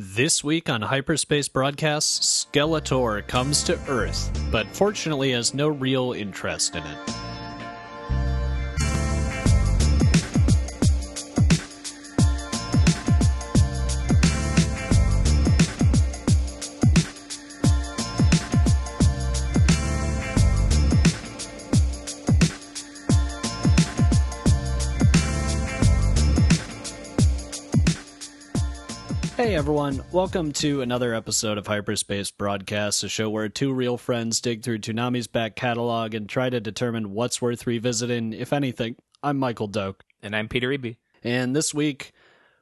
This week on Hyperspace Broadcasts, Skeletor comes to Earth, but fortunately has no real interest in it. Everyone, welcome to another episode of Hyperspace Broadcasts, a show where two real friends dig through Toonami's back catalog and try to determine what's worth revisiting, if anything. I'm Michael Doak. And I'm Peter Eby. And this week,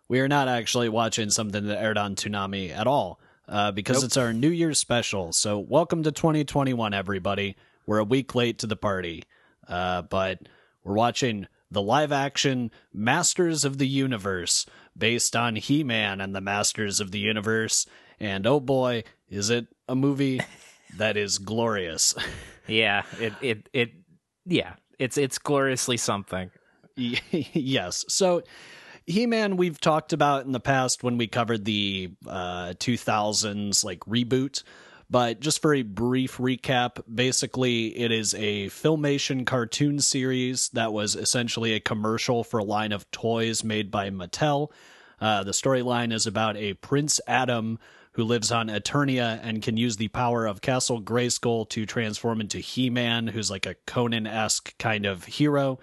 we are not actually watching something that aired on Toonami at all, uh, because Nope. it's our New Year's special. So, welcome to 2021, everybody. We're a week late to the party, uh, but we're watching the live action Masters of the Universe, based on He Man and the Masters of the Universe. And oh boy, is it a movie that is glorious. Yeah, it it it yeah, it's it's gloriously something. yes. So, He Man, we've talked about in the past when we covered the uh, 2000s like reboot. But just for a brief recap, basically, it is a filmation cartoon series that was essentially a commercial for a line of toys made by Mattel. Uh, the storyline is about a Prince Adam who lives on Eternia and can use the power of Castle Grayskull to transform into He Man, who's like a Conan esque kind of hero.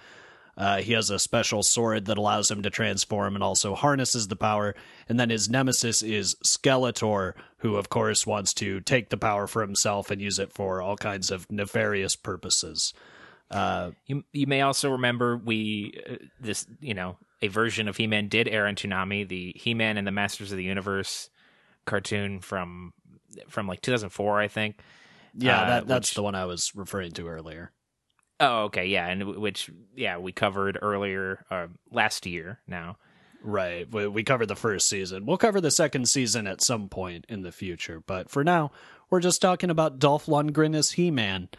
Uh, he has a special sword that allows him to transform and also harnesses the power. And then his nemesis is Skeletor, who, of course, wants to take the power for himself and use it for all kinds of nefarious purposes. Uh, You you may also remember we uh, this you know a version of He-Man did air on Toonami, the He-Man and the Masters of the Universe cartoon from from like 2004, I think. yeah, Uh, that, that's which- the one I was referring to earlier. Oh, okay, yeah, and which yeah we covered earlier uh, last year. Now, Right. We, we covered the first season. We'll cover the second season at some point in the future. But for now, we're just talking about Dolph Lundgren as He Man.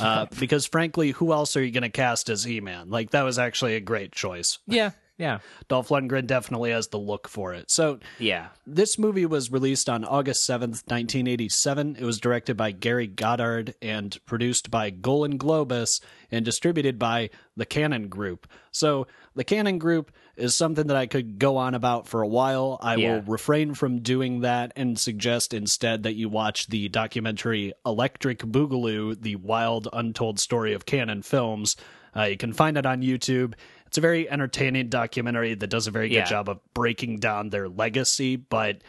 Uh, because frankly, who else are you going to cast as He Man? Like, that was actually a great choice. yeah, yeah, Dolph Lundgren definitely has the look for it. So, yeah. this movie was released on August 7th, 1987. It was directed by Gary Goddard and produced by Golan Globus and distributed by the Canon Group. So, the Canon Group is something that I could go on about for a while. I Yeah. will refrain from doing that and suggest instead that you watch the documentary Electric Boogaloo, the wild, untold story of Canon films. Uh, you can find it on YouTube. It's a very entertaining documentary that does a very good Yeah. job of breaking down their legacy, but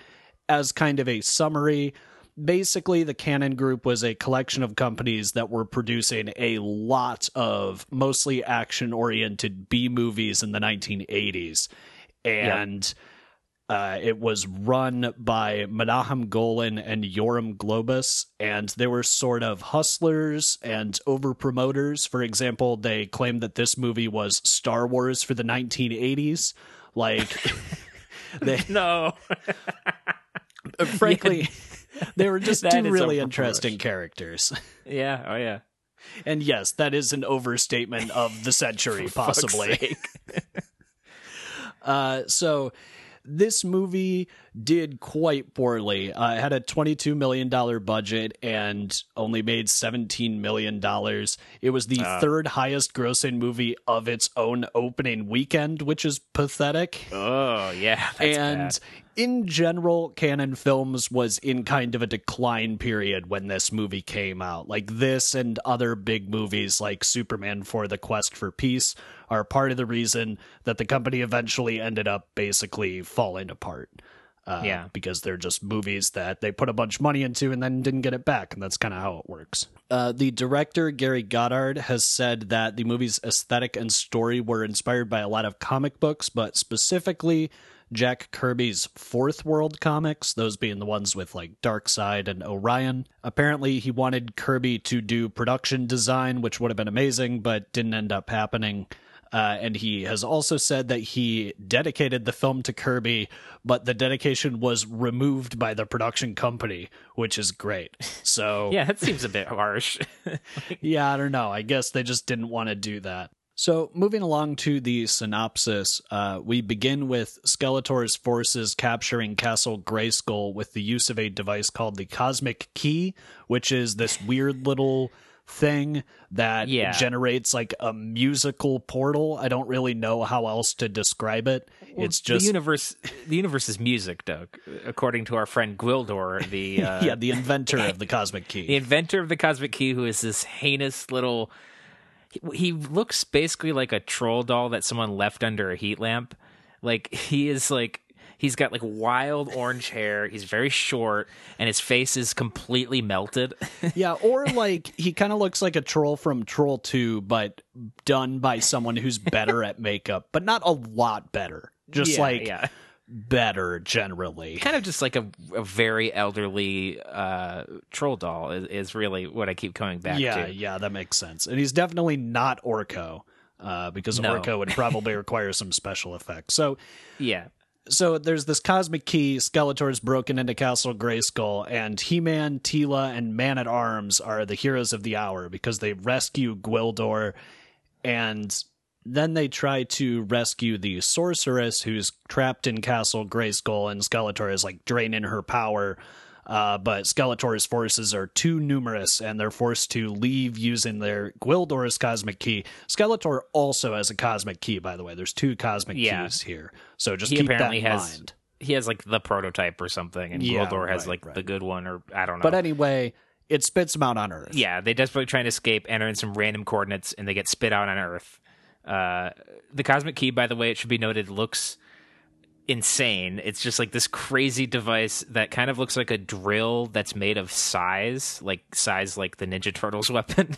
as kind of a summary, basically the Canon Group was a collection of companies that were producing a lot of mostly action oriented B movies in the 1980s. And uh, it was run by Menahem Golan and Yoram Globus, and they were sort of hustlers and over promoters. For example, they claimed that this movie was Star Wars for the 1980s. Like, they, No, frankly, they were just two really interesting characters. yeah, oh yeah. And yes, that is an overstatement of the century, possibly. Uh, so this movie did quite poorly. Uh, it had a $22 million budget and only made $17 million. It was the Ah. third highest grossing movie of its own opening weekend, which is pathetic. Oh yeah, that's and bad. In general, Canon Films was in kind of a decline period when this movie came out. Like this and other big movies like Superman IV the Quest for Peace are part of the reason that the company eventually ended up basically falling apart. Uh, Yeah. because they're just movies that they put a bunch of money into and then didn't get it back, and that's kind of how it works. Uh, the director Gary Goddard has said that the movie's aesthetic and story were inspired by a lot of comic books, but specifically Jack Kirby's Fourth World comics, those being the ones with like Darkseid and Orion. Apparently, he wanted Kirby to do production design, which would have been amazing, but didn't end up happening. Uh, and he has also said that he dedicated the film to Kirby, but the dedication was removed by the production company, which is great. So, Yeah, that seems a bit harsh. yeah, I don't know. I guess they just didn't want to do that. So, moving along to the synopsis, uh, we begin with Skeletor's forces capturing Castle Grayskull with the use of a device called the Cosmic Key, which is this weird little thing that Yeah. generates like a musical portal. I don't really know how else to describe it. it's just the universe. The universe is music, Doug. According to our friend Gwildor, the uh, yeah, the inventor of the Cosmic key, the inventor of the cosmic key, who is this heinous little. He, looks basically like a troll doll that someone left under a heat lamp. Like he is like he's got like wild orange hair. He's very short, and his face is completely melted. yeah, or like he kind of looks like a troll from Troll 2 but done by someone who's better at makeup, but not a lot better. Just Yeah, like yeah. Better generally. kind of just like a, a very elderly uh, troll doll is, is really what I keep coming back Yeah, to. yeah, that makes sense. And he's definitely not Orko. Uh, because No. Orko would probably require some special effects. So Yeah. so there's this cosmic key. Skeletor's broken into Castle Grayskull, and He-Man, Teela, and Man at Arms are the heroes of the hour because they rescue Gwildor, and then they try to rescue the sorceress who's trapped in Castle Grayskull, and Skeletor is like draining her power. Uh, but Skeletor's forces are too numerous, and they're forced to leave using their Gwildor's cosmic key. Skeletor also has a cosmic key, by the way. There's two cosmic Yeah. keys here, so just He keep that in has mind. he has like the prototype or something, and Yeah, Gwildor has right, like right. the good one, or I don't know. But anyway, it spits them out on Earth. yeah, they desperately try to escape, enter in some random coordinates, and they get spit out on Earth. Uh, the cosmic key, by the way, it should be noted, looks insane. It's just like this crazy device that kind of looks like a drill that's made of sais, like sais like the Ninja Turtles weapon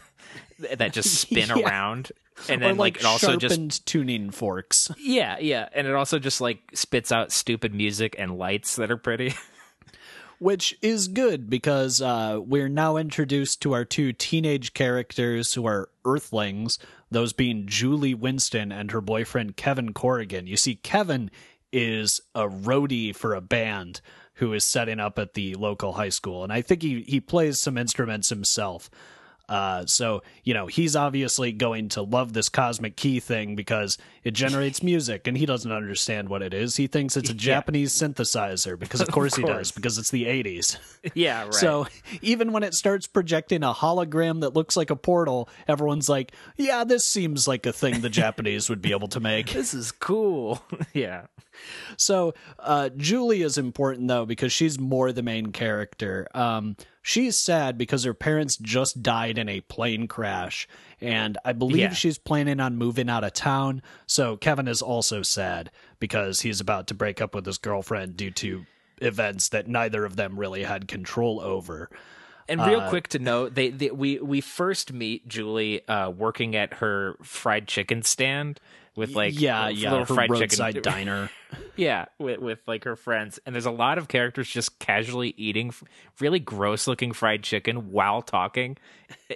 that just spin Yeah. around. And or then like, like, it also just tuning forks. yeah, yeah, and it also just like spits out stupid music and lights that are pretty. which is good because uh, we're now introduced to our two teenage characters who are Earthlings, those being Julie Winston and her boyfriend Kevin Corrigan. You see, Kevin is a roadie for a band who is setting up at the local high school, and I think he he plays some instruments himself. Uh, so you know he's obviously going to love this cosmic key thing because it generates music, and he doesn't understand what it is. He thinks it's a Japanese synthesizer because, of course, he does because it's the '80s. yeah, right. So even when it starts projecting a hologram that looks like a portal, everyone's like, "Yeah, this seems like a thing the Japanese would be able to make." this is cool. yeah. So uh, Julie is important though because she's more the main character. Um, she's sad because her parents just died in a plane crash, and I believe Yeah. she's planning on moving out of town. So Kevin is also sad because he's about to break up with his girlfriend due to events that neither of them really had control over. And real Uh, quick to note, they, they we we first meet Julie uh, working at her fried chicken stand with like yeah, a yeah, little fried roadside chicken diner. yeah, with with like her friends. And there's a lot of characters just casually eating really gross looking fried chicken while talking.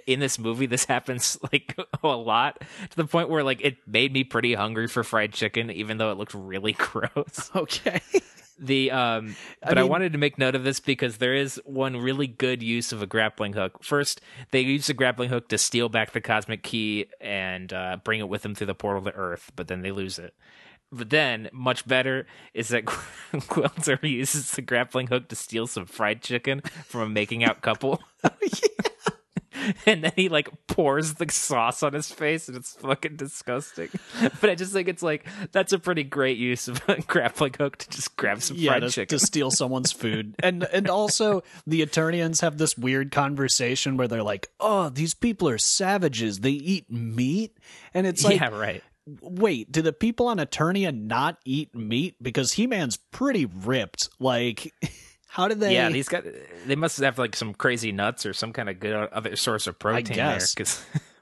In this movie, this happens like a lot to the point where like it made me pretty hungry for fried chicken, even though it looked really gross. Okay. The um but I, mean- wanted to make note of this because there is one really good use of a grappling hook. First, they use the grappling hook to steal back the cosmic key and uh, bring it with them through the portal to Earth, but then they lose it. But then, much better is that Gwildor uses the grappling hook to steal some fried chicken from a making out couple. and then he like pours the sauce on his face and it's fucking disgusting. But I just think it's like that's a pretty great use of a grappling hook to just grab some yeah, fried to, chicken. to steal someone's food. And and also the Eternians have this weird conversation where they're like, "Oh, these people are savages. They eat meat." And it's like, yeah, right. "Wait, do the people on Eternia not eat meat because He-Man's pretty ripped? Like how did they Yeah, these guys they must have like some crazy nuts or some kind of good other source of protein there because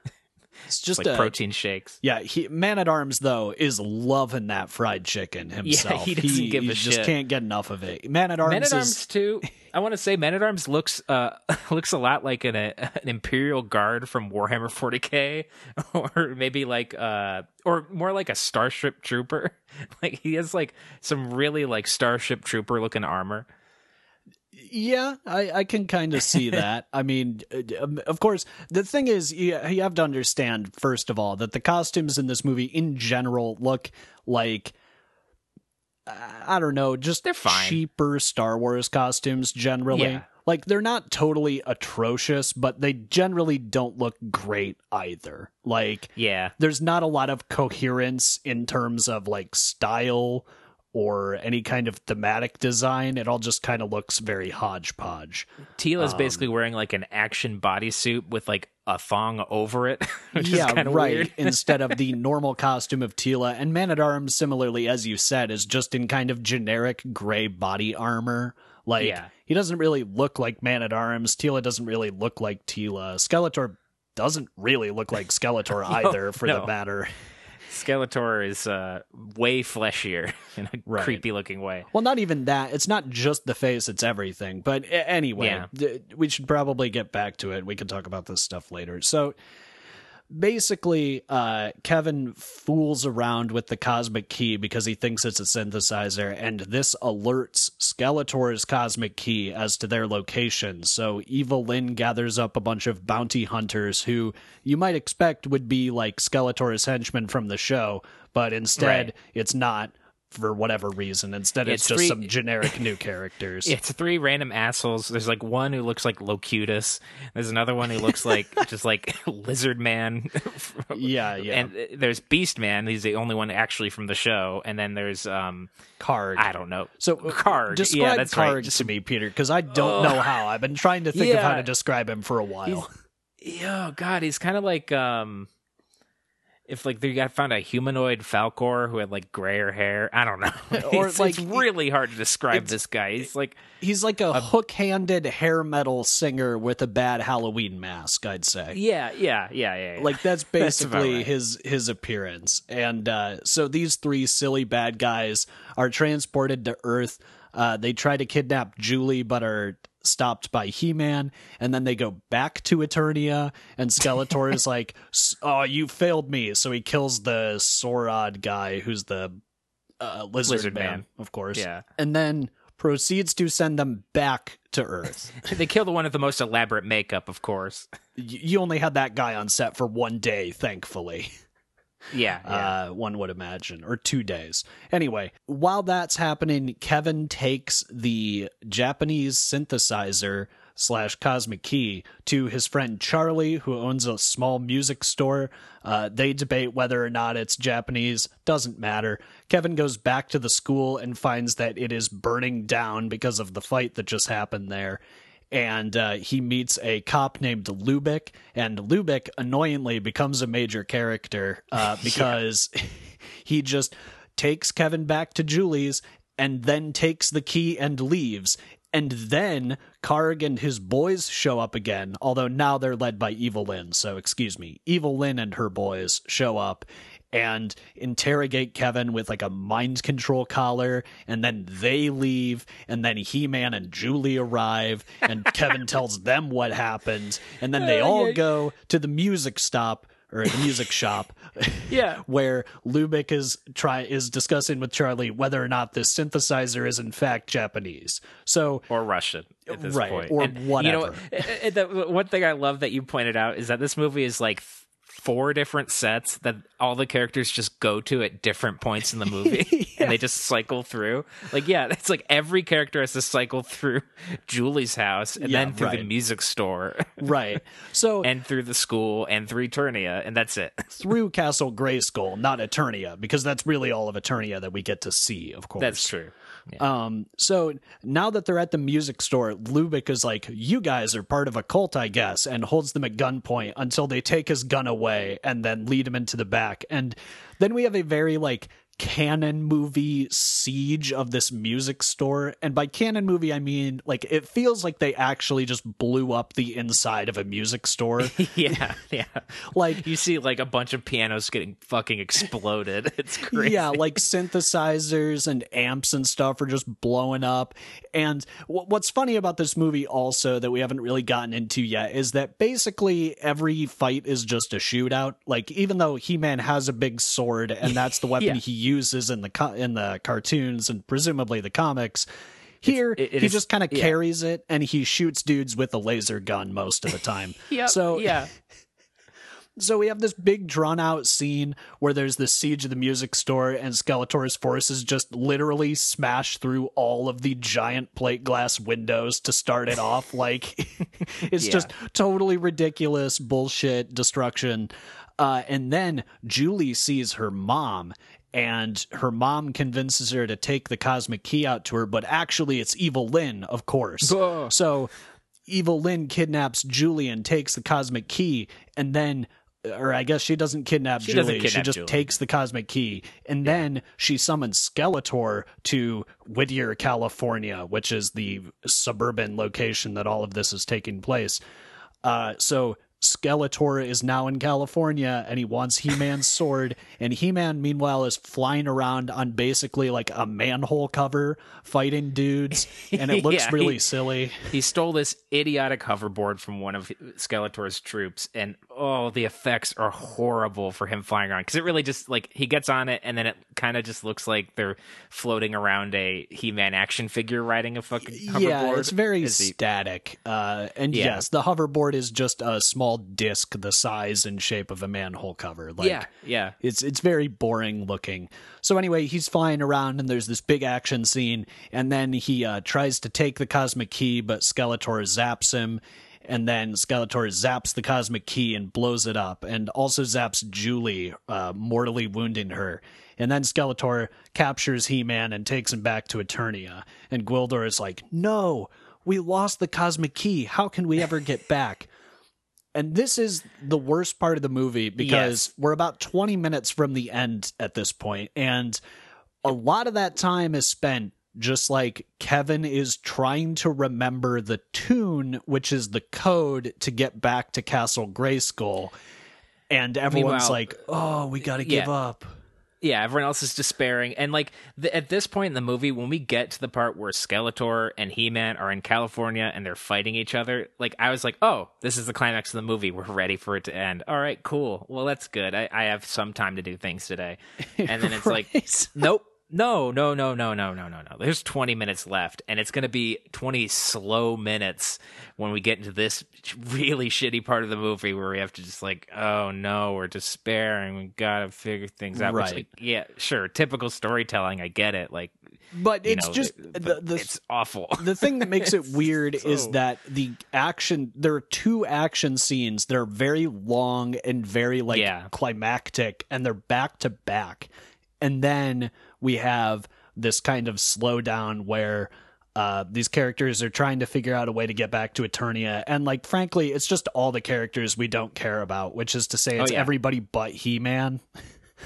It's just like a, protein shakes. Yeah, he, Man at Arms though is loving that fried chicken himself. he doesn't give a just shit. can't get enough of it. Man at Arms Men at is Arms too. I want to say man at Arms looks uh looks a lot like an uh, an Imperial Guard from Warhammer 40k, or maybe like uh or more like a Starship Trooper. Like he has like some really like Starship Trooper looking armor. Yeah, I, I can kind of see that. I mean, uh, um, of course, the thing is, you, you have to understand, first of all, that the costumes in this movie in general look like. uh, I don't know, just They're fine. cheaper Star Wars costumes generally. Yeah. Like they're not totally atrocious, but they generally don't look great either. Like Yeah. there's not a lot of coherence in terms of like style or any kind of thematic design. It all just kind of looks very hodgepodge. Teela's Um, basically wearing like an action bodysuit with like a thong over it, which is yeah, kind of right. weird. Instead of the normal costume of Teela, and Man at Arms, similarly, as you said, is just in kind of generic gray body armor. Like Yeah. he doesn't really look like Man at Arms. Teela doesn't really look like Teela. Skeletor doesn't really look like Skeletor either, for the matter. Skeletor is uh, way fleshier in a Right. creepy looking way. Well, not even that. It's not just the face; it's everything. But anyway, Yeah. th- we should probably get back to it. We can talk about this stuff later. So, basically, uh, Kevin fools around with the cosmic key because he thinks it's a synthesizer, and this alerts Skeletor's cosmic key as to their location. So, Evil Lynn gathers up a bunch of bounty hunters who you might expect would be like Skeletor's henchmen from the show, but instead, Right. it's not. For whatever reason, instead it's, It's just three- some generic new characters. It's three random assholes. There's like one who looks like Locutus. There's another one who looks like just like Lizard Man. yeah, yeah. And uh, there's Beast Man. He's the only one actually from the show. And then there's um Karg. I don't know. So uh, Karg. Describe yeah, that's Karg right. to me, Peter, because I don't know how. I've been trying to think of how to describe him for a while. Oh God, he's kind of like um, if like they got found a humanoid Falcor who had like grayer hair. I don't know. Or, it's, like, it's really hard to describe this guy. He's like He's like a hook-handed hair metal singer with a bad Halloween mask. I'd say. yeah, yeah, yeah, yeah. yeah. Like that's That's basically right. his his appearance, and uh, so these three silly bad guys are transported to Earth. Uh, they try to kidnap Julie, but are stopped by He-Man, and then they go back to Eternia. And Skeletor is like, "S- "Oh, you failed me!" So he kills the Saurod guy, who's the uh, lizard, Lizard man, man. of course. Yeah. and then proceeds to send them back to Earth. they kill the one with the most elaborate makeup, of course. You only had that guy on set for one day, thankfully. Yeah, yeah. uh, one would imagine, or two days. Anyway, while that's happening, Kevin takes the Japanese synthesizer slash cosmic key to his friend Charlie, who owns a small music store. Uh, they debate whether or not it's Japanese. Doesn't matter. Kevin goes back to the school and finds that it is burning down because of the fight that just happened there and uh, he meets a cop named Lubic, and Lubic annoyingly becomes a major character uh, because he just takes Kevin back to Julie's and then takes the key and leaves. And then Karg and his boys show up again, although now they're led by Evil Lynn. So, excuse me, Evil Lynn and her boys show up and interrogate Kevin with like a mind control collar, and then they leave, and then He Man and Julie arrive, and Kevin tells them what happened, and then they all go to the music stop or the music shop yeah. where Lubic is try is discussing with Charlie whether or not this synthesizer is in fact Japanese. So Or Russian at this Right, point. or And, You whatever. know, uh, the one thing I love that you pointed out is that this movie is like four different sets that all the characters just go to at different points in the movie and they just cycle through. Like, yeah, it's like every character has to cycle through Julie's house and Yeah, then through the music store right. So and through the school and through Eternia, and that's it. through Castle Grayskull, not Eternia, because that's really all of Eternia that we get to see, of course. That's true. Um, so now that they're at the music store, Lubic is like, You guys are part of a cult, I guess, and holds them at gunpoint until they take his gun away and then lead him into the back. And then we have a very like canon movie siege of this music store. And by canon movie, I mean like it feels like they actually just blew up the inside of a music store. Yeah, yeah. like You see like a bunch of pianos getting fucking exploded. It's crazy. Yeah, like synthesizers and amps and stuff are just blowing up. And w- what's funny about this movie also that we haven't really gotten into yet is that basically every fight is just a shootout. Like even though He-Man has a big sword and that's the weapon Yeah. he uses in the co- in the cartoons and presumably the comics, Here, it- it he is- just kind of yeah. carries it and he shoots dudes with a laser gun most of the time. Yep, So yeah, So we have this big drawn out scene where there's this siege of the music store and Skeletor's forces just literally smash through all of the giant plate glass windows to start it off. Like it's Yeah. just totally ridiculous bullshit destruction. Uh, and then Julie sees her mom and her mom convinces her to take the cosmic key out to her, but actually it's Evil Lynn, of course. Ugh. So Evil Lynn kidnaps Julian, takes the cosmic key, and then, or I guess she doesn't kidnap She Julie. doesn't she just Julie. takes the cosmic key, and then she summons Skeletor to Whittier, California, which is the suburban location that all of this is taking place. Uh, so Skeletor is now in California and he wants He Man's sword. And He Man, meanwhile, is flying around on basically like a manhole cover fighting dudes. And it looks Yeah, really he- silly. he stole this idiotic hoverboard from one of Skeletor's troops, and oh, the effects are horrible for him flying around because it really just like he gets on it, and then it kind of just looks like they're floating around a He-Man action figure riding a fucking hoverboard. Yeah, it's very he- static. Uh, and Yeah. yes, the hoverboard is just a small disc the size and shape of a manhole cover. Like, yeah, yeah. It's it's very boring looking. So anyway, he's flying around and there's this big action scene, and then he uh, tries to take the cosmic key, but Skeletor zaps him, and then Skeletor zaps the cosmic key and blows it up, and also zaps Julie, uh, mortally wounding her. And then Skeletor captures He-Man and takes him back to Eternia, and Gwildor is like, "No, we lost the cosmic key. How can we ever get back?" And this is the worst part of the movie because Yes. we're about 20 minutes from the end at this point, and a lot of that time is spent just like Kevin is trying to remember the tune, which is the code to get back to Castle Grayskull. And everyone's Meanwhile- like, oh, we got to give Yeah. up. Yeah, everyone else is despairing. And like the, at this point in the movie, when we get to the part where Skeletor and He Man are in California and they're fighting each other, like I was like, oh, this is the climax of the movie. We're ready for it to end. All right, cool. Well, that's good. I, I have some time to do things today. And then it's like, nope. No, no, no, no, no, no, no, no. There's 20 minutes left, and it's going to be 20 slow minutes when we get into this really shitty part of the movie where we have to just like, oh no, we're despairing. We gotta figure things out. Which, Right. like, yeah, sure, typical storytelling. I get it. Like, But it's know, just the- the, the, it's awful. the thing that makes it weird is that the action there are two action scenes that are very long and very like Yeah. climactic and they're back to back and then we have this kind of slowdown where uh, these characters are trying to figure out a way to get back to Eternia, and like frankly, it's just all the characters we don't care about, which is to say, it's Oh, yeah. everybody but He-Man.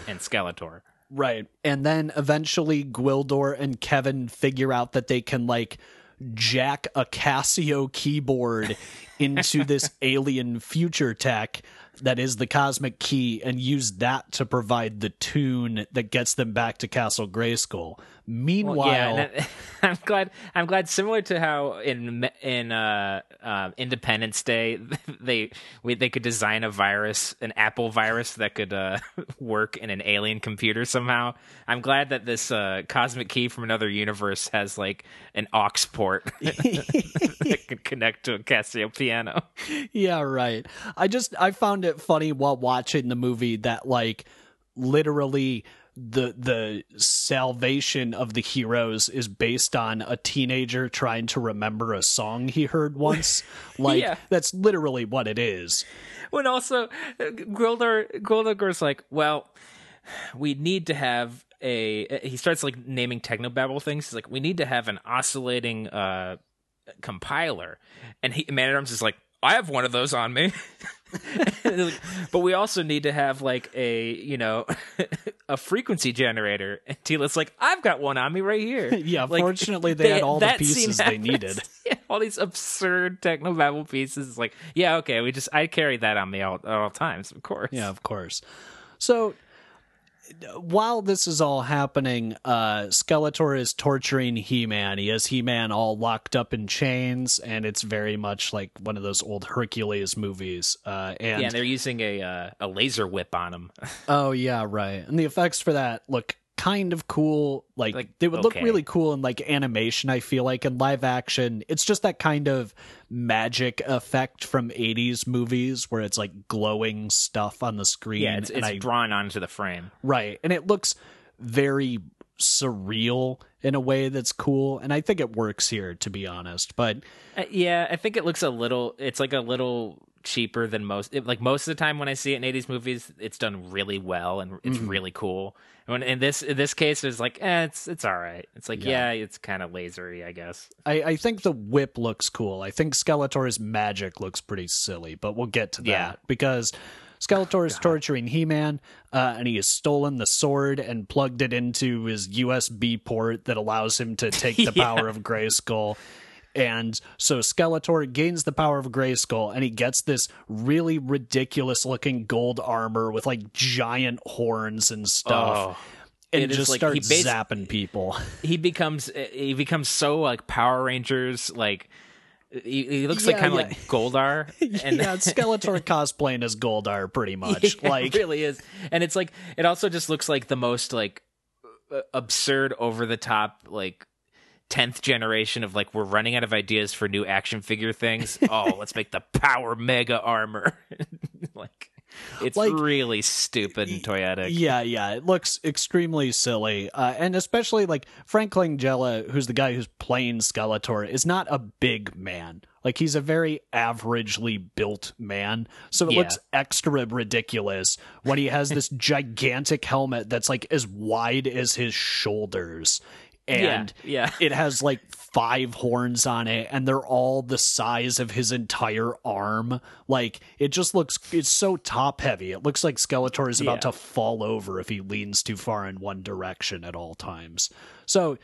and Skeletor. Right. And then eventually Gwildor and Kevin figure out that they can like jack a Casio keyboard into this alien future tech that is the cosmic key and use that to provide the tune that gets them back to Castle Grayskull. Meanwhile, yeah, I'm glad. I'm glad. Similar to how in in uh, uh, Independence Day, they we, they could design a virus, an Apple virus that could uh, work in an alien computer somehow. I'm glad that this uh, cosmic key from another universe has like an aux port that could connect to a Casio piano. yeah, right. I just I found it funny while watching the movie that like literally the the salvation of the heroes is based on a teenager trying to remember a song he heard once. Like Yeah. that's literally what it is. when also uh, Gwildor Gwildor's like, well, we need to have a. He starts like naming technobabble things. He's like, we need to have an oscillating uh, compiler, and he Man at Arms is like, I have one of those on me. And they're like, but we also need to have like a you know a frequency generator. And Teela's like, I've got one on me right here. Yeah, Like, fortunately they had all the pieces they needed. Yeah, all these absurd techno technobabble pieces. It's like, yeah, okay, we just I carry that on me all, at all times, of course. Yeah, of course. So while this is all happening, uh, Skeletor is torturing He-Man. He has He-Man all locked up in chains, and it's very much like one of those old Hercules movies. Uh, and Yeah, and they're using a uh, a laser whip on him. oh yeah, right. And the effects for that look kind of cool. Like, Like, they would look really cool in like animation. I feel like in live action, it's just that kind of magic effect from '80s movies where it's like glowing stuff on the screen. Yeah, it's, and it's I- drawn onto the frame. right, and it looks very surreal in a way that's cool, and I think it works here, to be honest. But Uh, yeah, I think it looks a little. It's like a little cheaper than most. It, like most of the time when I see it in '80s movies, it's done really well and it's Mm-hmm. really cool. And when, in this in this case, it's like, eh, it's it's all right. It's like, Yeah. yeah, it's kind of lasery, I guess. I, I think the whip looks cool. I think Skeletor's magic looks pretty silly, but we'll get to that Yeah. because Skeletor is torturing He-Man, uh, and he has stolen the sword and plugged it into his USB port that allows him to take the Yeah. power of Grayskull. And so Skeletor gains the power of Grayskull, and he gets this really ridiculous-looking gold armor with like giant horns and stuff. Oh, and it just like- he starts zapping people. he becomes he becomes so like Power Rangers like. He, he looks like kind of yeah. like Goldar, and yeah, Skeletor cosplaying as Goldar pretty much. Yeah, like it really is and it's like it also just looks like the most like uh, absurd over the top like 10th generation of like we're running out of ideas for new action figure things oh let's make the power mega armor like it's Like- really stupid and toyetic Yeah, yeah, it looks extremely silly, uh, and especially like Frank Langella, who's the guy who's playing Skeletor, is not a big man. Like he's a very averagely built man, so it Yeah. looks extra ridiculous when he has this gigantic helmet that's like as wide as his shoulders, and yeah. it has like five horns on it and they're all the size of his entire arm like it just looks it's so top heavy it looks like skeletor is about Yeah. to fall over if he leans too far in one direction at all times so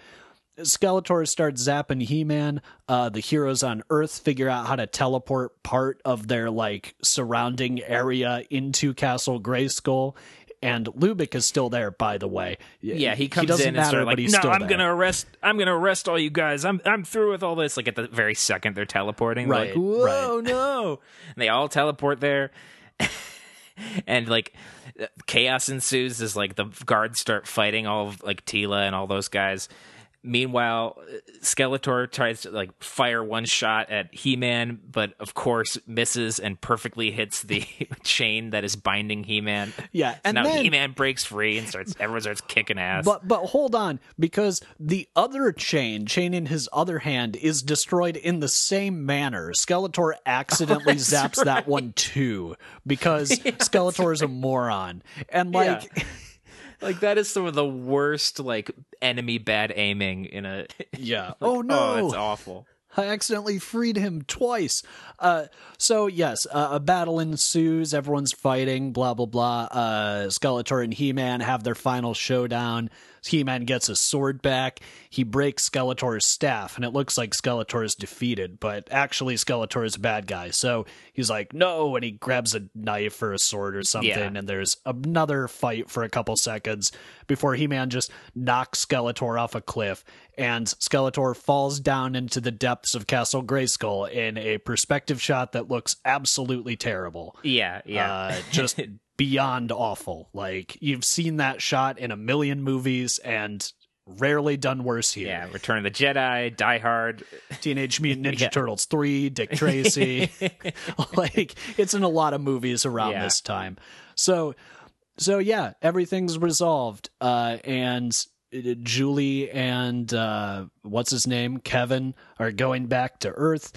Skeletor starts zapping He-Man. Uh, the heroes on Earth figure out how to teleport part of their like surrounding area into Castle Grayskull, and Lubic is still there. By the way, yeah, he comes doesn't in and matter, starts but like, he's "No, still I'm there." gonna arrest. I'm gonna arrest all you guys. I'm I'm through with all this." Like at the very second they're teleporting, they're Right, like, "Whoa, right. no!" And they all teleport there, and like chaos ensues as like the guards start fighting all of like Teela and all those guys. Meanwhile, Skeletor tries to like fire one shot at He-Man, but of course misses and perfectly hits the chain that is binding He-Man. Yeah, So and now then- He-Man breaks free and starts. Everyone starts kicking ass. But but hold on, because the other chain, chain in his other hand, is destroyed in the same manner. Skeletor oh, accidentally that's zaps that one too, because Skeletor is a moron. And like Yeah. Like that is some of the worst like enemy bad aiming in a. Yeah. oh no. Oh, that's awful. I accidentally freed him twice. Uh, so yes, uh, a battle ensues. Everyone's fighting. Blah blah blah. Uh, Skeletor and He-Man have their final showdown. He-Man gets his sword back. He breaks Skeletor's staff, and it looks like Skeletor is defeated, but actually Skeletor is a bad guy. So he's like, "No!" and he grabs a knife or a sword or something, Yeah. and there's another fight for a couple seconds before He-Man just knocks Skeletor off a cliff, and Skeletor falls down into the depths of Castle Grayskull in a perspective shot that looks absolutely terrible. Yeah, yeah. Uh, just beyond awful. Like you've seen that shot in a million movies and rarely done worse here. yeah, Return of the Jedi, Die Hard. Teenage Mutant Ninja Yeah. Turtles 3, Dick Tracy. like it's in a lot of movies around Yeah. this time. So so yeah, everything's resolved. Uh and uh, Julie and uh what's his name? Kevin are going back to Earth.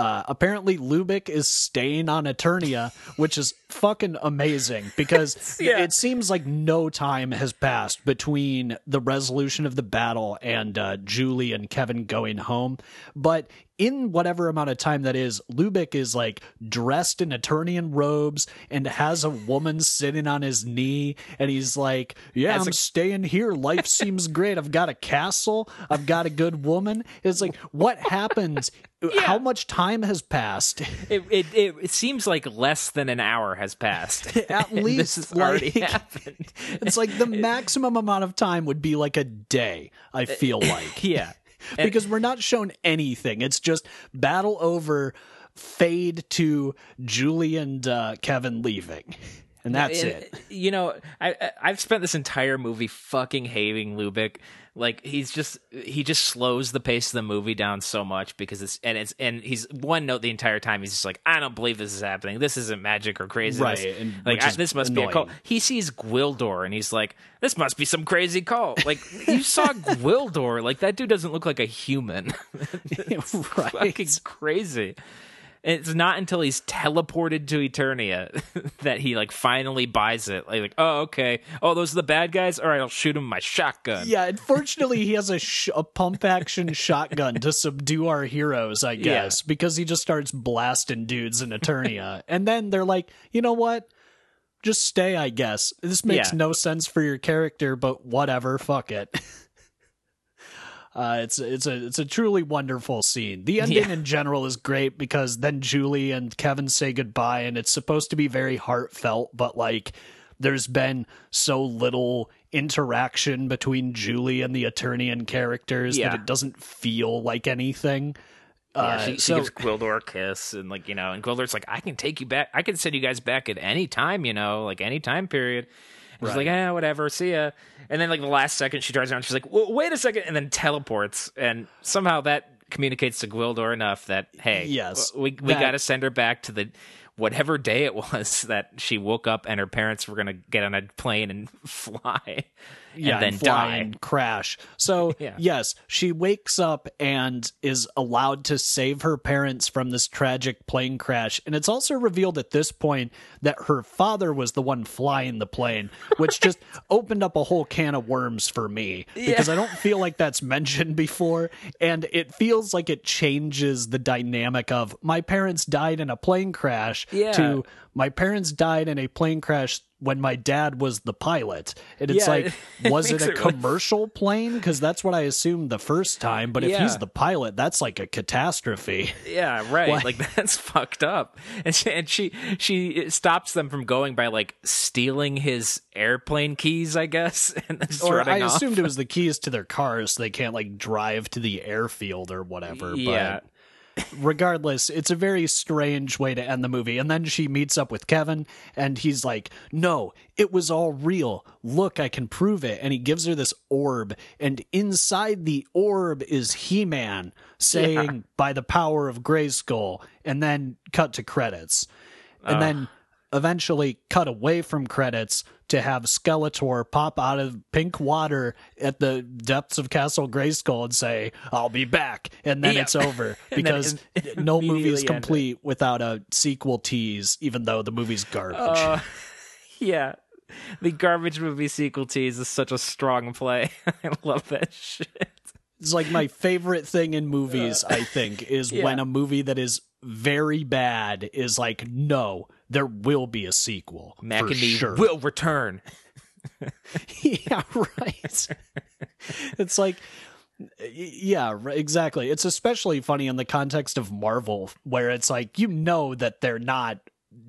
Uh, apparently Lubic is staying on Eternia, which is fucking amazing because Yeah. it seems like no time has passed between the resolution of the battle and uh, Julie and Kevin going home. But in whatever amount of time that is, Lubic is like dressed in Eternian robes and has a woman sitting on his knee, and he's like, "Yeah, As I'm a- staying here. Life seems great. I've got a castle. I've got a good woman." It's like, what happens? How much time has passed? It, it it seems like less than an hour has passed. At least, this has already happened. It's like the maximum amount of time would be like a day. I uh, feel like. Yeah, because we're not shown anything. It's just battle over, fade to Julie and uh, Kevin leaving. and that's And, it. You know, I, I I've spent this entire movie fucking hating Lubic. Like he's just he just slows the pace of the movie down so much because it's and it's and he's one note the entire time. He's just like, I don't believe this is happening. This isn't magic or craziness. Right, and- like I, this must be a annoying. cult. He sees Gwildor and he's like, this must be some crazy cult. Like you saw Gwildor. Like that dude doesn't look like a human. right. fucking crazy. It's not until he's teleported to Eternia that he like finally buys it. Like, like, oh okay, oh those are the bad guys. All right, I'll shoot him with my shotgun. Yeah, unfortunately, he has a, sh- a pump action shotgun to subdue our heroes, I guess, because he just starts blasting dudes in Eternia. and then they're like, you know what? Just stay, I guess. This makes Yeah. no sense for your character, but whatever, fuck it. Uh, it's it's a it's a truly wonderful scene. The ending Yeah. in general is great because then Julie and Kevin say goodbye, and it's supposed to be very heartfelt, but like there's been so little interaction between Julie and the Eternian characters Yeah. that it doesn't feel like anything. Yeah, Uh, she, she so- gives Gwildor a kiss, and like you know, and Gwildor's like, I can take you back. I can send you guys back at any time, you know, like any time period. And She's like, ah, whatever, see ya. And then like the last second, she drives around. She's like, wait a second, and then teleports, and somehow that communicates to Gwildor enough that hey, Yes, we we that- got to send her back to the whatever day it was that she woke up and her parents were gonna get on a plane and fly, yeah, and then fly die. and crash. So Yeah. yes, she wakes up and is allowed to save her parents from this tragic plane crash. And it's also revealed at this point that her father was the one flying the plane, which just opened up a whole can of worms for me because I don't feel like that's mentioned before, and it feels like it changes the dynamic of my parents died in a plane crash Yeah. to my parents died in a plane crash when my dad was the pilot. And it's Yeah, like, it was it a it really- commercial plane? Because that's what I assumed the first time. But if he's the pilot, that's like a catastrophe. Yeah, right. Like- Like, that's fucked up. And she, and she she stops them from going by like stealing his airplane keys, I guess, and Or I off. assumed it was the keys to their cars, so they can't like drive to the airfield or whatever. Yeah. But regardless, it's a very strange way to end the movie. And then she meets up with Kevin, and he's like, No, it was all real. Look, I can prove it. And he gives her this orb, and inside the orb is He Man saying, By the power of Grayskull, and then cut to credits. And then eventually cut away from credits to have Skeletor pop out of pink water at the depths of Castle Grayskull and say, I'll be back. And then Yeah. it's over because it- no movie is immediately ended. complete without a sequel tease, even though the movie's garbage. Uh, yeah. The garbage movie sequel tease is such a strong play. I love that shit. it's like my favorite thing in movies, I think, is Uh, Yeah. when a movie that is very bad is like, no, there will be a sequel. Mac and me sure. will return. yeah, right. it's like yeah, exactly. It's especially funny in the context of Marvel where it's like you know that they're not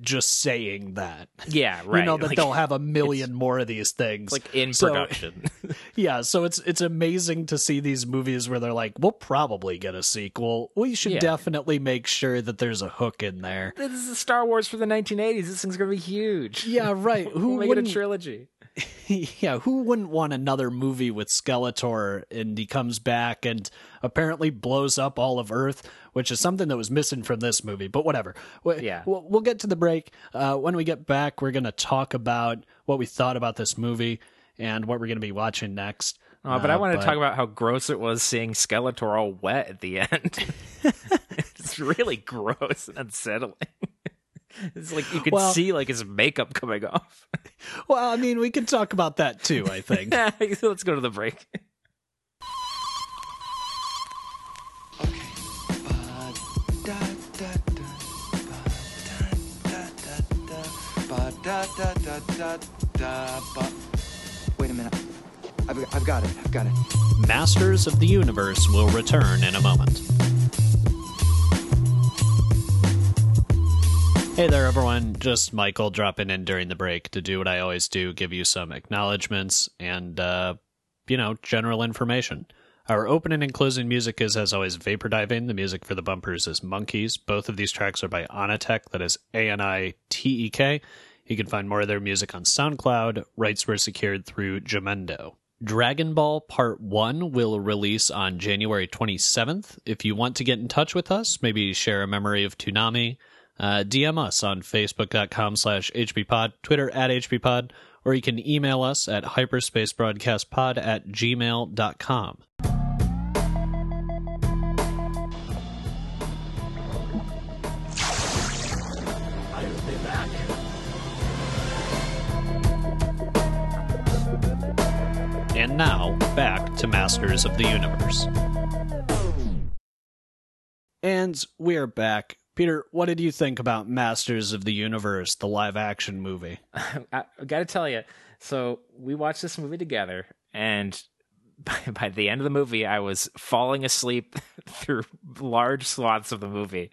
just saying that. Yeah, right. You know that Like, they'll have a million more of these things. like in So- production. yeah, so it's it's amazing to see these movies where they're like, we'll probably get a sequel. We should Yeah. definitely make sure that there's a hook in there. this is Star Wars for the 1980s. This thing's gonna be huge. Yeah, right. Who We'll make it a trilogy. yeah, who wouldn't want another movie with Skeletor and he comes back and apparently blows up all of Earth, which is something that was missing from this movie, but whatever. We- Yeah. We'll, we'll get to the break. Uh, when we get back, we're going to talk about what we thought about this movie and what we're going to be watching next. Oh, but I Uh, want to talk about how gross it was seeing Skeletor all wet at the end. it's really gross and unsettling. It's like you can Well- see like his makeup coming off. Well, I mean, we can talk about that too, I think. Let's go to the break. Wait a minute. I've, I've got it. I've got it. Masters of the Universe will return in a moment. Hey there, everyone. Just Michael dropping in during the break to do what I always do give you some acknowledgments and, uh, you know, general information. Our opening and closing music is, as always, Vapor Diving. The music for the bumpers is Monkeys. Both of these tracks are by Anitek, that is A N I T E K. You can find more of their music on SoundCloud. Rights were secured through Jamendo. Dragon Ball Part 1 will release on January 27th. If you want to get in touch with us, maybe share a memory of Toonami, uh, DM us on facebook.com slash hbpod, Twitter at hbpod, or you can email us at hyperspacebroadcastpod at gmail.com. And now, back to Masters of the Universe. And we are back. Peter, what did you think about Masters of the Universe, the live action movie? I, I got to tell you, so we watched this movie together, and by, by the end of the movie, I was falling asleep through large swaths of the movie.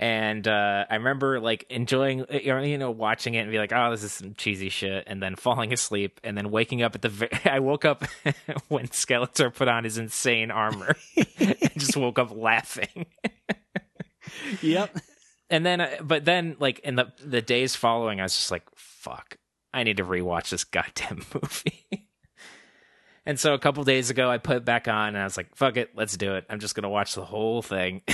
And uh, I remember like enjoying, you know, watching it and be like, "Oh, this is some cheesy shit," and then falling asleep, and then waking up at the. Ve- I woke up when Skeletor put on his insane armor, and just woke up laughing. Yep. and then uh, but then like in the the days following i was just like fuck i need to rewatch this goddamn movie. And so a couple days ago i put it back on and i was like fuck it let's do it. I'm just gonna watch the whole thing.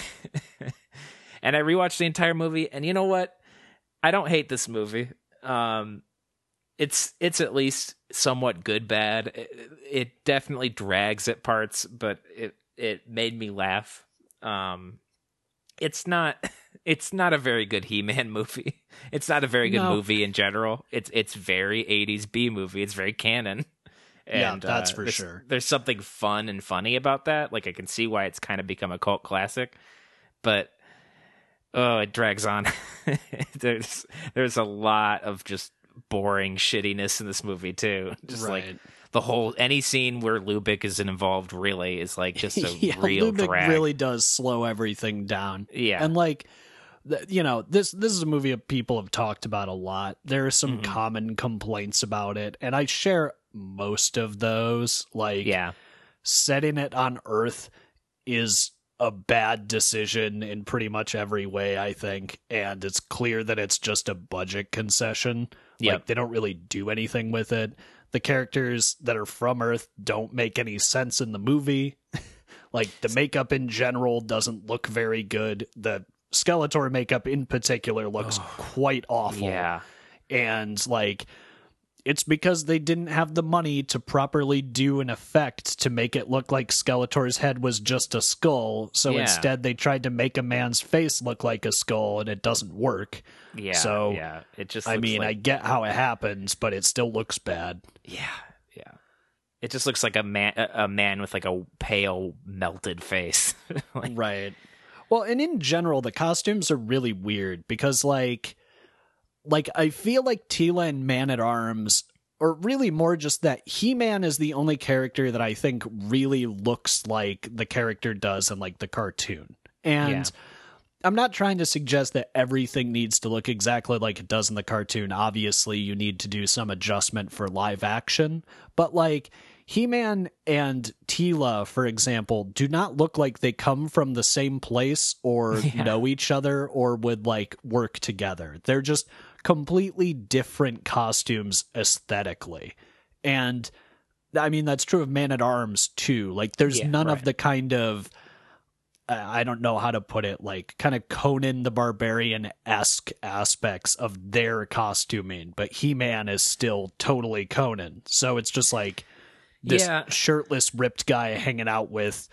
And i rewatched the entire movie and you know what? I don't hate this movie. Um it's it's at least somewhat good bad. It, it definitely drags at parts but it it made me laugh. Um it's not it's not a very good He-Man movie. It's not a very good No. movie in general. It's it's very 80s B movie. It's very Cannon. Yeah, And, that's uh, for there's- sure. There's something fun and funny about that. Like I can see why it's kind of become a cult classic, but oh, it drags on. there's there's a lot of just boring shittiness in this movie too. Just like Right. The whole any scene where Lubic is involved really is like just a yeah, real Lubic drag. really does slow everything down. Yeah. and like, you know, this this is a movie that people have talked about a lot. There are some Mhm. common complaints about it, and I share most of those. Like, yeah. setting it on Earth is a bad decision in pretty much every way, I think, and it's clear that it's just a budget concession. Like they don't really do anything with it. The characters that are from Earth don't make any sense in the movie. like the makeup in general doesn't look very good. The Skeletor makeup in particular looks quite awful Yeah. and like it's because they didn't have the money to properly do an effect to make it look like Skeletor's head was just a skull. So Yeah. instead, they tried to make a man's face look like a skull, and it doesn't work. Yeah. So, yeah, it just. I mean, I get how it happens, but it still looks bad. yeah, yeah. It just looks like a man, a a man with like a pale, melted face. like, Right. Well, and in general, the costumes are really weird because, like, like I feel like Teela and Man at Arms, or really more just that He Man is the only character that I think really looks like the character does in like the cartoon. And Yeah. I'm not trying to suggest that everything needs to look exactly like it does in the cartoon. Obviously, you need to do some adjustment for live action, but like He Man and Teela, for example, do not look like they come from the same place or Yeah. know each other or would like work together. They're just completely different costumes aesthetically. And I mean, that's true of Man at Arms too. Like, there's Yeah, none of the kind of uh, I don't know how to put it, like kind of Conan the Barbarian esque aspects of their costuming, but He Man is still totally Conan. So it's just like this Yeah. shirtless, ripped guy hanging out with,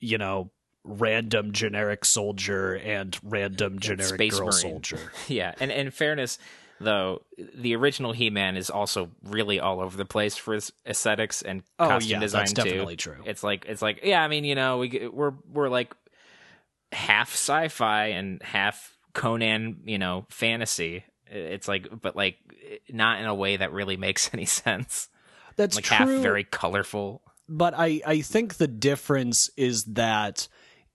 you know, random generic soldier and random generic Space girl Marine. soldier. yeah, and in fairness, though, the original He-Man is also really all over the place for his aesthetics and Oh, costume yeah, design that's too. definitely true. It's like it's like yeah, I mean, you know, we we're we're like half sci-fi and half Conan, you know, fantasy. It's like, but like not in a way that really makes any sense. That's like true. half very colorful. but I, I think the difference is that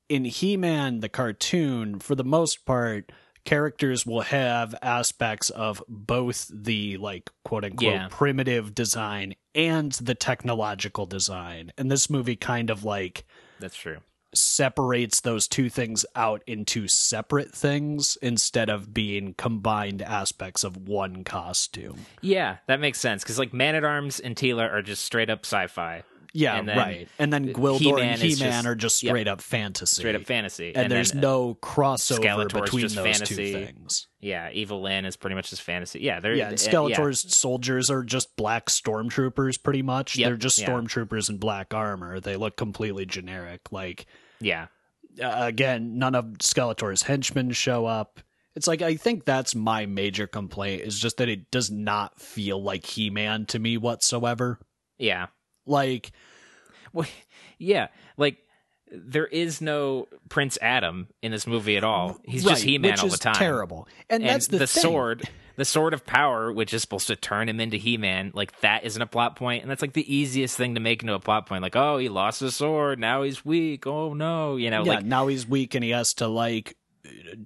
in He-Man the cartoon, for the most part, characters will have aspects of both the like quote unquote Yeah. primitive design and the technological design. And this movie kind of like That's true. separates those two things out into separate things instead of being combined aspects of one costume. Yeah, that makes sense because like Man at Arms and Teela are just straight up sci-fi, Yeah, And right. And then Gwildor He-Man and He Man are just yep. straight up fantasy. straight up fantasy, and, there's then, no crossover Skeletor's between those fantasy. two things. yeah, Evil Lyn is pretty much just fantasy. Yeah, they're Yeah, and uh, Skeletor's soldiers are just black stormtroopers, pretty much. Yep, They're just yeah. stormtroopers in black armor. They look completely generic. Like yeah, uh, again, none of Skeletor's henchmen show up. It's like I think that's my major complaint is just that it does not feel like He-Man to me whatsoever. yeah, Like Well, yeah, like there is no Prince Adam in this movie at all. He's just He Man all the time. Terrible. And, And that's the, the thing. sword, the sword of power, which is supposed to turn him into He Man, like that isn't a plot point, and that's like the easiest thing to make into a plot point. Like, oh, he lost his sword, now he's weak. Oh no, you know, yeah, like now he's weak and he has to like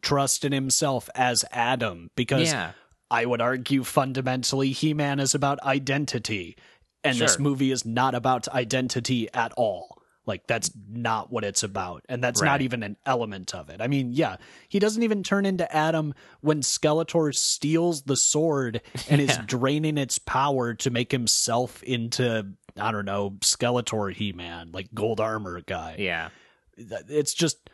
trust in himself as Adam because yeah, I would argue fundamentally He Man is about identity. And this movie is not about identity at all. Like, that's not what it's about. And that's not even an element of it. I mean, yeah, he doesn't even turn into Adam when Skeletor steals the sword and is draining its power to make himself into, I don't know, Skeletor He Man, like gold armor guy yeah, it's just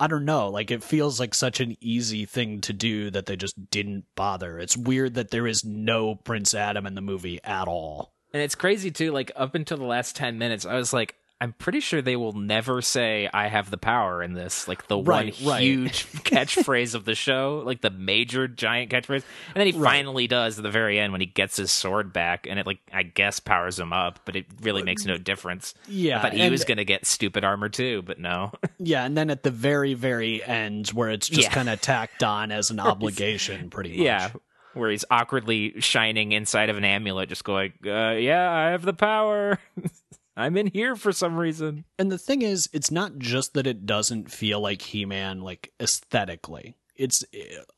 I don't know, like it feels like such an easy thing to do that they just didn't bother. It's weird that there is no Prince Adam in the movie at all. And it's crazy too. Like up until the last ten minutes, I was like. I'm pretty sure they will never say "I have the power" in this, like the Right, one right. huge catchphrase of the show, like the major giant catchphrase. And then he Right. finally does at the very end when he gets his sword back, and it like I guess powers him up, but it really uh, makes no difference. Yeah, I thought he and- was gonna get stupid armor too, but no. Yeah, and then at the very, very end, where it's just Yeah. kind of tacked on as an obligation, pretty much. yeah, where he's awkwardly shining inside of an amulet, just going, uh, "Yeah, I have the power. I'm in here for some reason." And the thing is, it's not just that it doesn't feel like He Man, like aesthetically. It's,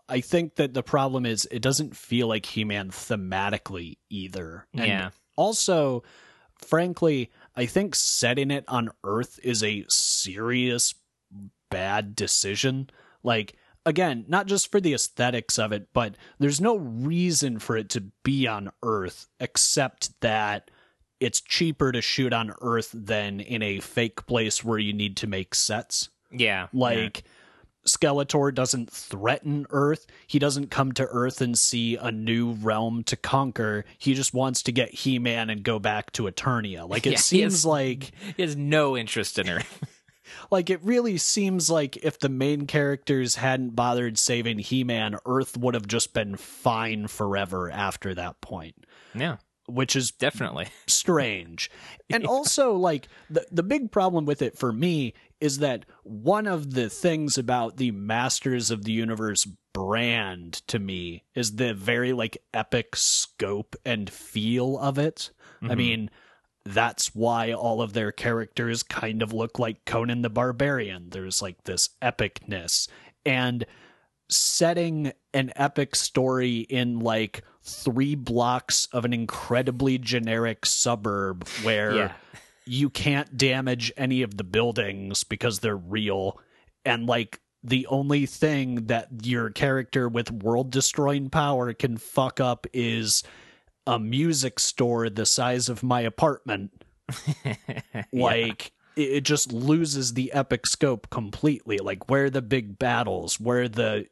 I think that the problem is it doesn't feel like He Man thematically either. And Yeah. Also, frankly, I think setting it on Earth is a serious bad decision. Like, again, not just for the aesthetics of it, but there's no reason for it to be on Earth except that it's cheaper to shoot on Earth than in a fake place where you need to make sets. Yeah, Like, Skeletor doesn't threaten Earth. He doesn't come to Earth and see a new realm to conquer. He just wants to get He Man and go back to Eternia. Like, it Yeah, he seems has- like. he has no interest in her. Like it really seems like if the main characters hadn't bothered saving He-Man, Earth would have just been fine forever after that point, yeah, which is definitely. strange. And also like the the big problem with it for me is that one of the things about the Masters of the Universe brand to me is the very like epic scope and feel of it. I Mhm. mean, that's why all of their characters kind of look like Conan the Barbarian. There's like this epicness and setting an epic story in like three blocks of an incredibly generic suburb where Yeah. you can't damage any of the buildings because they're real and like the only thing that your character with world destroying power can fuck up is a music store the size of my apartment. Like it it just loses the epic scope completely. Like where are the big battles where are the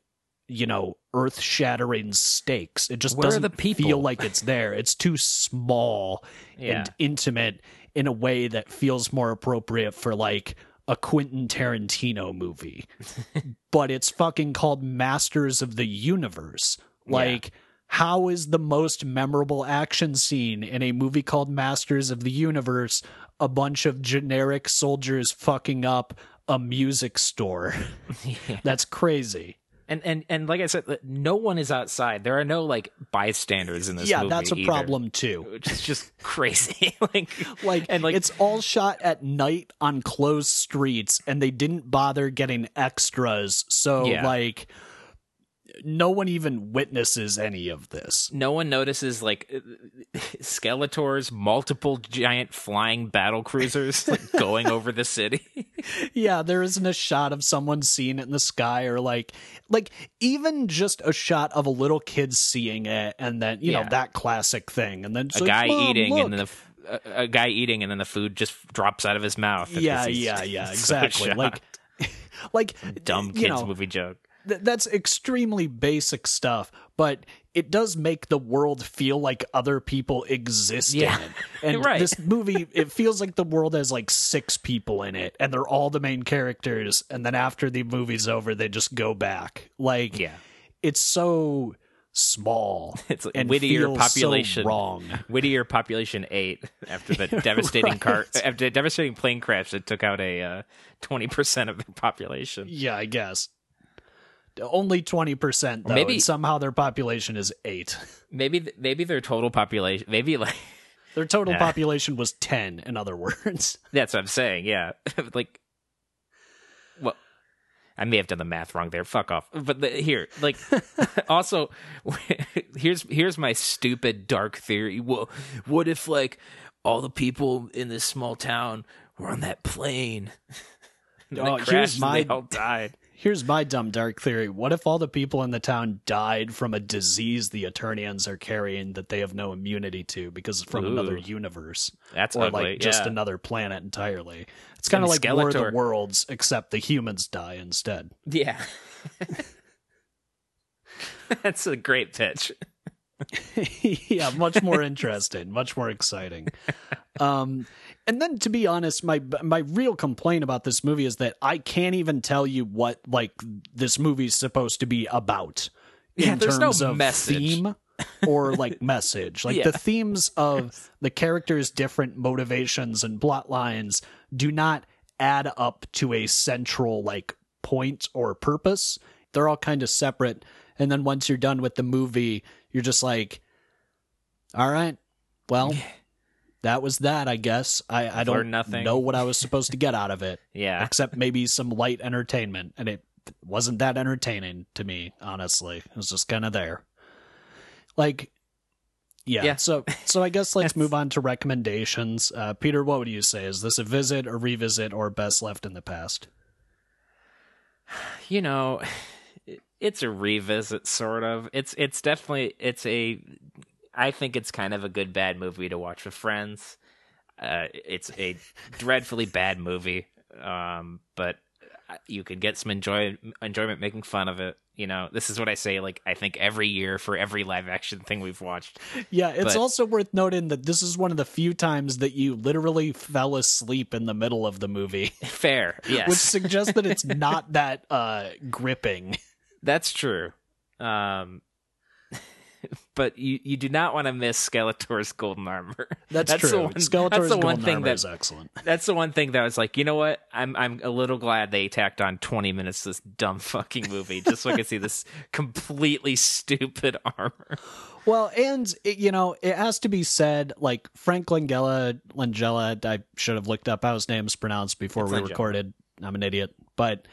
you know earth shattering stakes. It just Where doesn't feel like it's there. It's too small Yeah. and intimate in a way that feels more appropriate for like a Quentin Tarantino movie. but it's fucking called Masters of the Universe. Like how is the most memorable action scene in a movie called Masters of the Universe a bunch of generic soldiers fucking up a music store? That's crazy. And and and like I said, no one is outside. There are no like bystanders in this. yeah, that's a either, problem too. which is just crazy. like like and like it's all shot at night on closed streets and they didn't bother getting extras so Yeah. like no one even witnesses any of this. No one notices like Skeletor's multiple giant flying battle cruisers like, going over the city. yeah, there isn't a shot of someone seeing it in the sky or like like even just a shot of a little kid seeing it and then you Yeah. know that classic thing and then a like, guy eating look." and then the a, a guy eating and then the food just drops out of his mouth. yeah, yeah, yeah, exactly. shocked. like like dumb you kids know, movie joke. Th- that's extremely basic stuff, but it does make the world feel like other people exist Yeah. in it. And Right. this movie, it feels like the world has like six people in it, and they're all the main characters. And then after the movie's over, they just go back. Like, Yeah. it's so small. It's like and Whittier population so wrong. Whittier population eight after the devastating Right. car after the devastating plane crash that took out a uh, twenty percent of the population. Yeah, I guess. Only twenty percent though, Maybe- and somehow their population is eight. Maybe maybe their total population maybe like Their total population was ten. In other words. that's what I'm saying. Yeah, like well. I may have done the math wrong there. Fuck off. But the, here, like, also, here's here's my stupid dark theory. Well, what if like all the people in this small town were on that plane? Oh, here's my- they all died. Here's my dumb dark theory. What if all the people in the town died from a disease the Eternians are carrying that they have no immunity to because it's from another universe? That's or ugly. like just yeah. another planet entirely. It's kind of like War of the Worlds, except the humans die instead. Yeah. That's a great pitch. yeah, much more interesting, much more exciting. Um, and then to be honest, my my real complaint about this movie is that I can't even tell you what like this movie's supposed to be about. Yeah, in there's no terms of message. theme or like message. Like Yeah. the themes of the characters' different motivations and plot lines do not add up to a central like point or purpose. They're all kind of separate. And then once you're done with the movie, you're just like, all right, well, that was that, I guess. I, I don't know what I was supposed to get out of it, Yeah. except maybe some light entertainment. And it wasn't that entertaining to me, honestly. It was just kind of there. Like, yeah. Yeah. So, so I guess let's move on to recommendations. Uh, Peter, what would you say? Is this a visit, a revisit, or best left in the past? You know, it's a revisit sort of. It's it's definitely it's a I think it's kind of a good bad movie to watch with friends. Uh, it's a dreadfully bad movie. Um, but you could get some enjoy enjoyment making fun of it. You know, this is what I say. Like I think every year for every live action thing we've watched. Yeah, it's But- also worth noting that this is one of the few times that you literally fell asleep in the middle of the movie, Fair, yes, which suggests that it's not that uh, gripping. That's true. Um, but you, you do not want to miss Skeletor's golden armor. That's, That's the true. one- Skeletor's that's the one golden thing armor that- is excellent. That's the one thing that I was like, you know what? I'm I'm a little glad they tacked on 20 minutes to this dumb fucking movie just so I could see this completely stupid armor. Well, and it, you know, it has to be said, like Frank Langella, Langella, I should have looked up how his name's pronounced before It's we Langella. recorded. I'm an idiot, but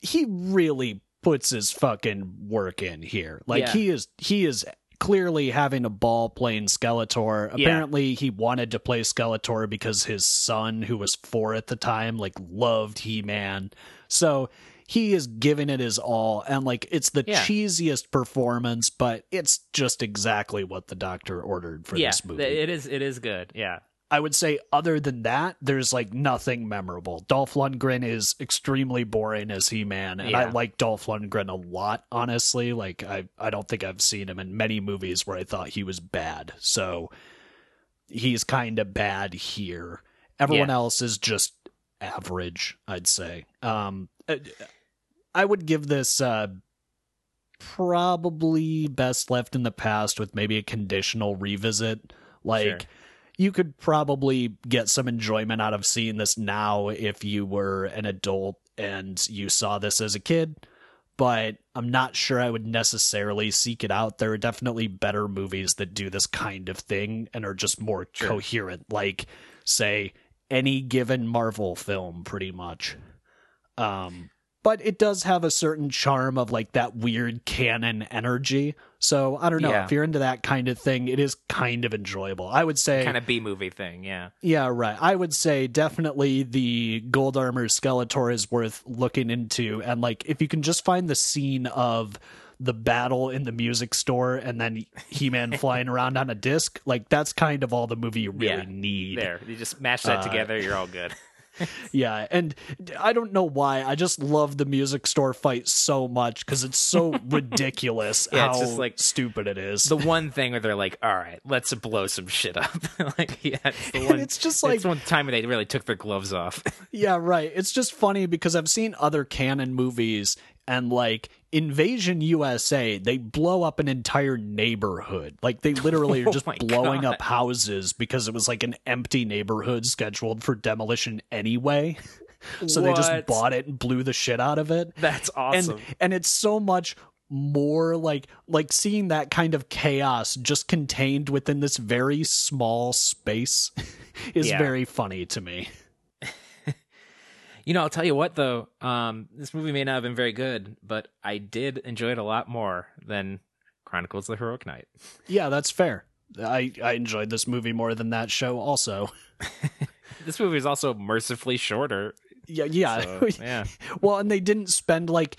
he really puts his fucking work in here. Like Yeah. he is, he is clearly having a ball playing Skeletor. Yeah. Apparently, he wanted to play Skeletor because his son, who was four at the time, like loved He Man. So he is giving it his all, and like it's the Yeah. cheesiest performance, but it's just exactly what the doctor ordered for yeah, this movie. it is it is good. Yeah. I would say, other than that, there's like nothing memorable. Dolph Lundgren is extremely boring as He Man, and I like Dolph Lundgren a lot, honestly. Like, I, I don't think I've seen him in many movies where I thought he was bad. So he's kind of bad here. Everyone Yeah. else is just average, I'd say. Um, uh, I would give this uh, probably best left in the past with maybe a conditional revisit. Like, Sure. You could probably get some enjoyment out of seeing this now if you were an adult and you saw this as a kid. But I'm not sure I would necessarily seek it out. There are definitely better movies that do this kind of thing and are just more Sure. coherent. Like, say, any given Marvel film, pretty much. Um, but it does have a certain charm of like that weird Cannon energy. So I don't know Yeah. if you're into that kind of thing, it is kind of enjoyable. I would say, Kind of B movie thing, yeah. yeah, right. I would say definitely the Gold Armor Skeletor is worth looking into, and like if you can just find the scene of the battle in the music store and then He-Man flying around on a disc, like that's kind of all the movie you really Yeah. need. There, you just mash that Uh, together, you're all good. Yeah, and I don't know why. I just love the music store fight so much because it's so ridiculous Yeah, how it's just like- stupid it is. the one thing where they're like, "All right, let's blow some shit up." like, yeah, it's the one. it's just like it's one time where they really took their gloves off. Yeah, right. It's just funny because I've seen other Cannon movies and like Invasion USA, they blow up an entire neighborhood. Like they literally are Oh just my blowing God. up houses because it was like an empty neighborhood scheduled for demolition anyway. so they just bought it and blew the shit out of it. That's awesome. And and it's so much more like like seeing that kind of chaos just contained within this very small space is Yeah. very funny to me. You know, I'll tell you what though, um, this movie may not have been very good, but I did enjoy it a lot more than Chronicles of the Heroic Knight. Yeah, that's fair. I I enjoyed this movie more than that show also. This movie is also mercifully shorter. Yeah, yeah. So, yeah. well, and they didn't spend like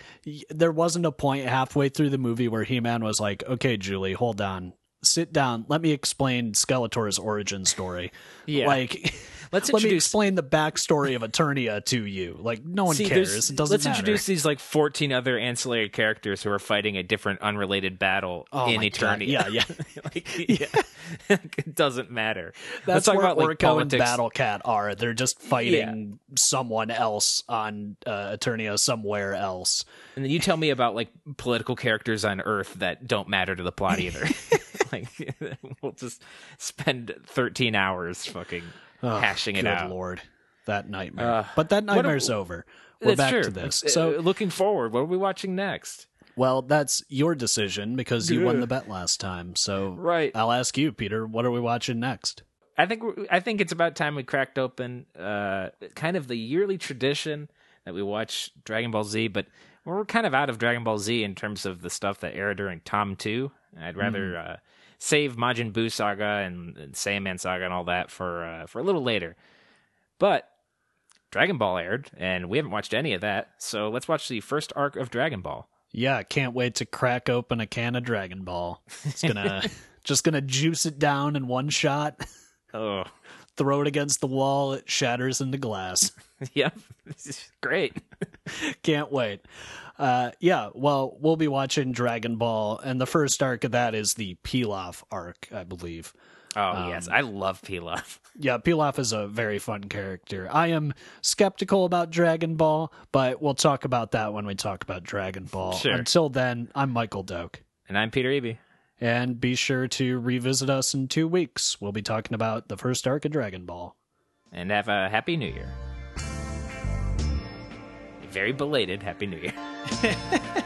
there wasn't a point halfway through the movie where He-Man was like, "Okay, Julie, hold on. Sit down. Let me explain Skeletor's origin story." Yeah. Like Let's let me explain the backstory of Eternia to you. Like no one See, cares. It doesn't let's matter. introduce these like 14 other ancillary characters who are fighting a different unrelated battle Oh in my God. Yeah, yeah. like, yeah. it doesn't matter. That's let's talk where about like Orko and Battle Cat are. They're just fighting someone else on uh, Eternia somewhere else. And then you tell me about like political characters on Earth that don't matter to the plot either. like we'll just spend 13 hours fucking Oh, hashing it out. lord, that nightmare! Uh, but that nightmare's over. We're back true. to this. Uh, So, looking forward, what are we watching next? well, that's your decision because you won the bet last time. So, Right. I'll ask you, Peter. What are we watching next? I think I think it's about time we cracked open uh, kind of the yearly tradition that we watch Dragon Ball Z, but we're kind of out of Dragon Ball Z in terms of the stuff that aired during Tom Two. I'd rather Hmm. uh, save Majin Buu saga and, and Saiyaman saga and all that for uh, for a little later. But Dragon Ball aired, and we haven't watched any of that, so let's watch the first arc of Dragon Ball. Yeah, can't wait to crack open a can of Dragon Ball. It's gonna just gonna juice it down in one shot. Oh, Throw it against the wall. It shatters into glass. yep, great. Can't wait. Uh, yeah, well, we'll be watching Dragon Ball, and the first arc of that is the Pilaf arc, I believe. Oh Um, yes, I love Pilaf. Yeah, Pilaf is a very fun character. I am skeptical about Dragon Ball, but we'll talk about that when we talk about Dragon Ball. Sure. Until then, I'm Michael Doak. And I'm Peter Eby. And be sure to revisit us in two weeks. We'll be talking about the first arc of Dragon Ball. and have a happy new year. A very belated happy new year.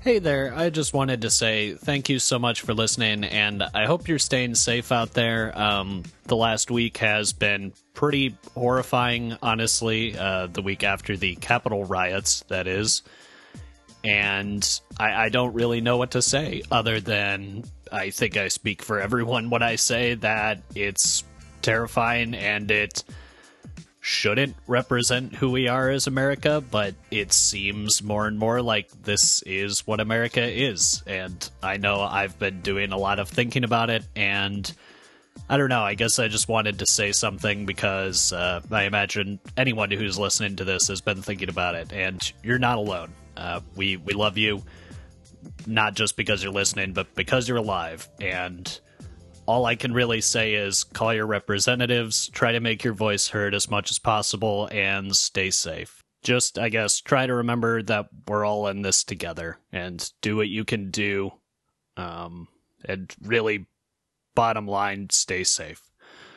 Hey there, I just wanted to say thank you so much for listening, and I hope you're staying safe out there. Um, the last week has been pretty horrifying, honestly. Uh, the week after the Capitol riots, that is. And I, I don't really know what to say other than I think I speak for everyone when I say that it's terrifying and it shouldn't represent who we are as America, but it seems more and more like this is what America is. And I know I've been doing a lot of thinking about it, and I don't know. I guess I just wanted to say something because uh, I imagine anyone who's listening to this has been thinking about it, and you're not alone. Uh, we we love you, not just because you're listening, but because you're alive, and all I can really say is call your representatives, try to make your voice heard as much as possible, and stay safe. Just, I guess, try to remember that we're all in this together and do what you can do. Um, and really, bottom line, stay safe.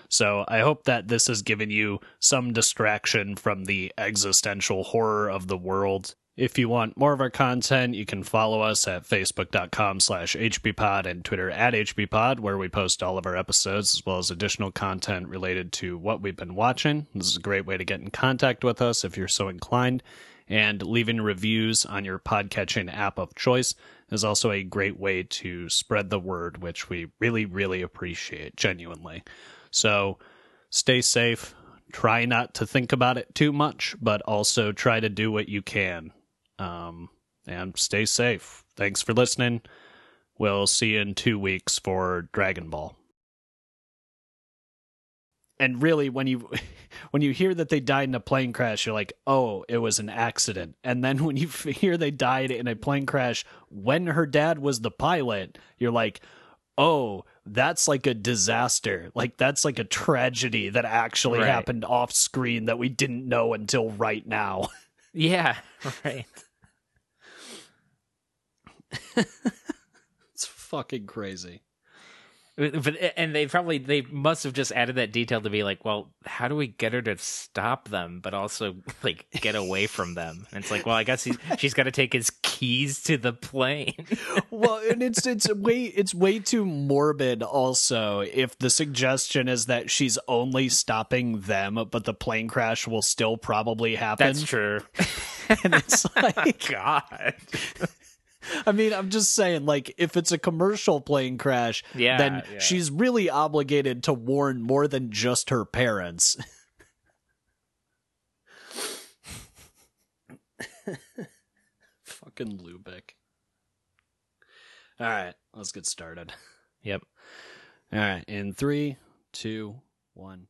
So I hope that this has given you some distraction from the existential horror of the world. If you want more of our content, you can follow us at facebook.com slash hbpod and Twitter at hbpod, where we post all of our episodes as well as additional content related to what we've been watching. This is a great way to get in contact with us if you're so inclined. And leaving reviews on your podcatching app of choice is also a great way to spread the word, which we really, really appreciate, genuinely. So stay safe. Try not to think about it too much, but also try to do what you can. Um, and stay safe. Thanks for listening. We'll see you in two weeks for Dragon Ball. And really, when you when you hear that they died in a plane crash, you're like, "Oh, it was an accident." And then when you hear they died in a plane crash when her dad was the pilot, you're like, "Oh, that's like a disaster. Like that's like a tragedy that actually Right. happened off screen that we didn't know until right now." Yeah, right. it's fucking crazy. But and they probably they must have just added that detail to be like, well, how do we get her to stop them, but also like get away from them? And it's like, well, I guess he's, she's got to take his keys to the plane. well, and it's it's way it's way too morbid. Also, if the suggestion is that she's only stopping them, but the plane crash will still probably happen. That's true. And it's like, God. I mean, I'm just saying, like, if it's a commercial plane crash, Yeah, then yeah. she's really obligated to warn more than just her parents. Fucking Lubic. All right, let's get started. Yep. All right, in three, two, one.